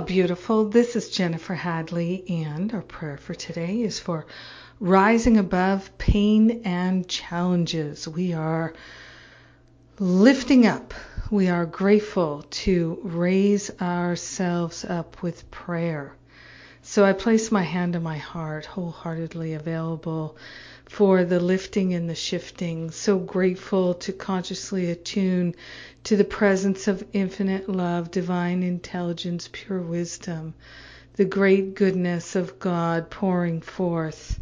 Beautiful. This is Jennifer Hadley, and our prayer for today is for rising above pain and challenges. We are lifting up. We are grateful to raise ourselves up with prayer. So I place my hand on my heart, wholeheartedly available for the lifting and the shifting. So grateful to consciously attune to the presence of infinite love, divine intelligence, pure wisdom, the great goodness of God pouring forth.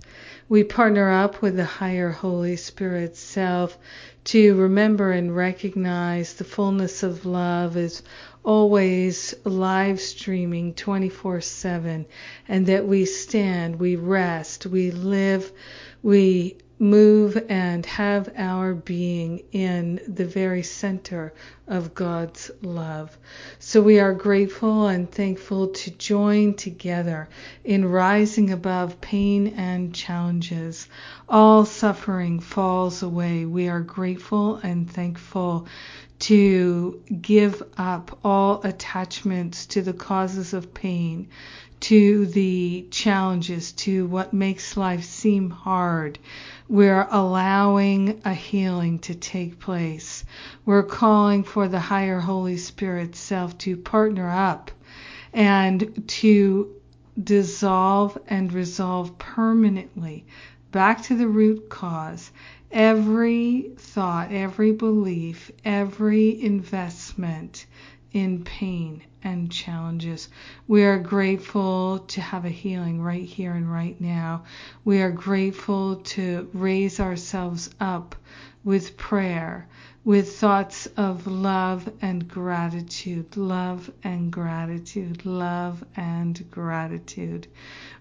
We partner up with the higher Holy Spirit self to remember and recognize the fullness of love is always live streaming 24 7 and that we stand, we rest, we live, we move and have our being in the very center of God's love. So we are grateful and thankful to join together in rising above pain and challenges. All suffering falls away. We are grateful and thankful to give up all attachments to the causes of pain, to the challenges, to what makes life seem hard. We're allowing a healing to take place. We're calling for the higher Holy Spirit self to partner up and to dissolve and resolve permanently back to the root cause every thought, every belief, every investment in pain and challenges. We are grateful to have a healing right here and right now. We are grateful to raise ourselves up with prayer, with thoughts of love and gratitude, love and gratitude, love and gratitude.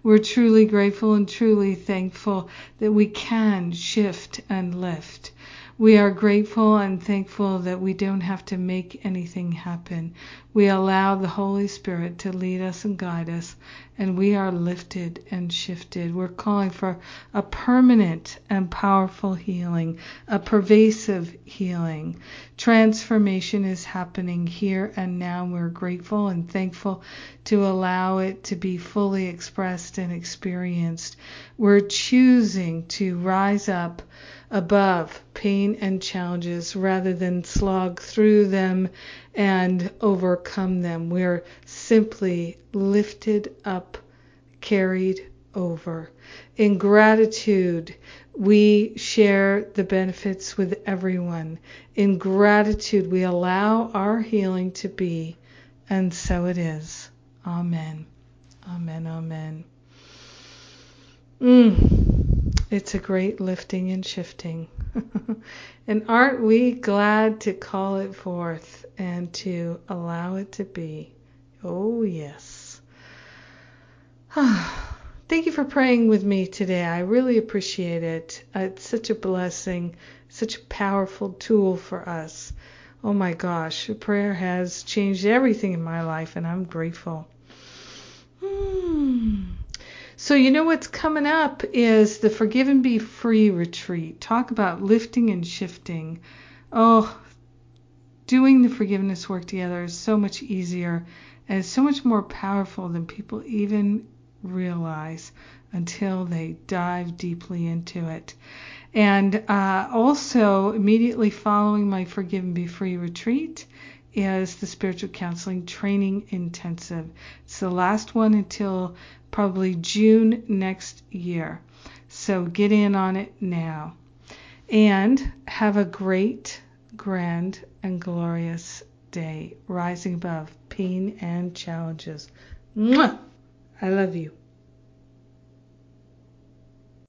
We're truly grateful and truly thankful that we can shift and lift. We are grateful and thankful that we don't have to make anything happen. We allow the Holy Spirit to lead us and guide us, and we are lifted and shifted. We're calling for a permanent and powerful healing, a pervasive healing. Transformation is happening here and now. We're grateful and thankful to allow it to be fully expressed and experienced. We're choosing to rise up above pain and challenges rather than slog through them and overcome them. We're simply lifted up, carried over. In gratitude, we share the benefits with everyone. In gratitude, we allow our healing to be, and so it is. Amen. Amen. Amen. Mm, it's a great lifting and shifting. and aren't we glad to call it forth and to allow it to be? Oh, yes. Thank you for praying with me today. I really appreciate it. Uh, it's such a blessing, such a powerful tool for us. Oh my gosh, prayer has changed everything in my life, and I'm grateful. So, you know what's coming up is the Forgive and Be Free retreat. Talk about lifting and shifting. Oh, doing the forgiveness work together is so much easier and so much more powerful than people even realize until they dive deeply into it. And uh, also, immediately following my Forgive and Be Free retreat is the Spiritual Counseling Training Intensive. It's the last one until probably June next year. So get in on it now. And have a great, grand, and glorious day, rising above pain and challenges. Mwah! I love you.